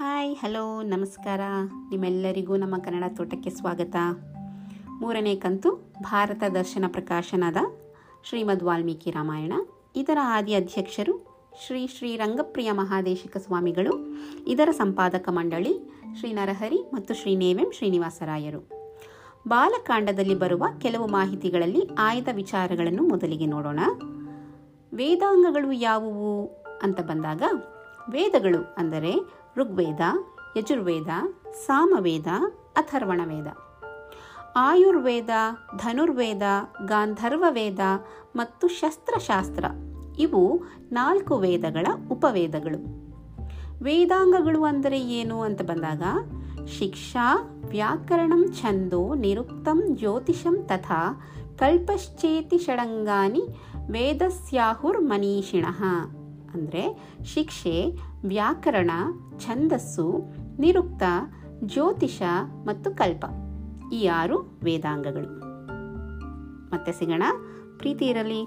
Hi, hello, ನಮಸ್ಕಾರ. ನಿಮ್ಮೆಲ್ಲರಿಗೂ ನಮ್ಮ ಕನ್ನಡ ತೋಟಕ್ಕೆ ಸ್ವಾಗತ. ಮೂರನೇ ಕಂತು, ಭಾರತ ದರ್ಶನ ಪ್ರಕಾಶನದ ಶ್ರೀಮದ್ ವಾಲ್ಮೀಕಿ ರಾಮಾಯಣ. ಇದರ ಆದಿ ಅಧ್ಯಕ್ಷರು ಶ್ರೀ ಶ್ರೀ ರಂಗಪ್ರಿಯ ಮಹಾದೇಶಿಕ ಸ್ವಾಮಿಗಳು, ಇದರ ಸಂಪಾದಕ ಮಂಡಳಿ ಶ್ರೀ ನರಹರಿ ಮತ್ತು ಶ್ರೀ ನೇವೆಂ ಶ್ರೀನಿವಾಸರಾಯರು. ಬಾಲಕಾಂಡದಲ್ಲಿ ಬರುವ ಕೆಲವು ಮಾಹಿತಿಗಳಲ್ಲಿ ಆಯ್ದ ವಿಚಾರಗಳನ್ನು ಮೊದಲಿಗೆ ನೋಡೋಣ. ವೇದಾಂಗಗಳು ಯಾವುವು ಅಂತ ಬಂದಾಗ, ವೇದಗಳು ಅಂದರೆ ಋಗ್ವೇದ, ಯಜುರ್ವೇದ, ಸಾಮವೇದ, ಅಥರ್ವಣವೇದ. ಆಯುರ್ವೇದ, ಧನುರ್ವೇದ, ಗಾಂಧರ್ವವೇದ ಮತ್ತು ಶಸ್ತ್ರಶಾಸ್ತ್ರ. ಇವು ನಾಲ್ಕು ವೇದಗಳ ಉಪವೇದಗಳು. ವೇದಾಂಗಗಳು ಅಂದರೆ ಏನು ಅಂತ ಬಂದಾಗ, ಶಿಕ್ಷಾ, ವ್ಯಾಕರಣಂ ಛಂದೋ ನಿರುಕ್ತಂ ಜ್ಯೋತಿಷಂ ತಥಾ ಕಲ್ಪಶ್ಚೇತಿ ಷಡಂಗಾನಿ ವೇದಸ್ಯಾಹುರ್ ಮನೀಷಿಣಃ ಅಂದರೆ ಶಿಕ್ಷೆ, ವ್ಯಾಕರಣ, ಛಂದಸ್ಸು, ನಿರುಕ್ತ, ಜ್ಯೋತಿಷ ಮತ್ತು ಕಲ್ಪ. ಈ ಆರು ವೇದಾಂಗಗಳು. ಮತ್ತೆ ಸಿಗೋಣ, ಪ್ರೀತಿ ಇರಲಿ.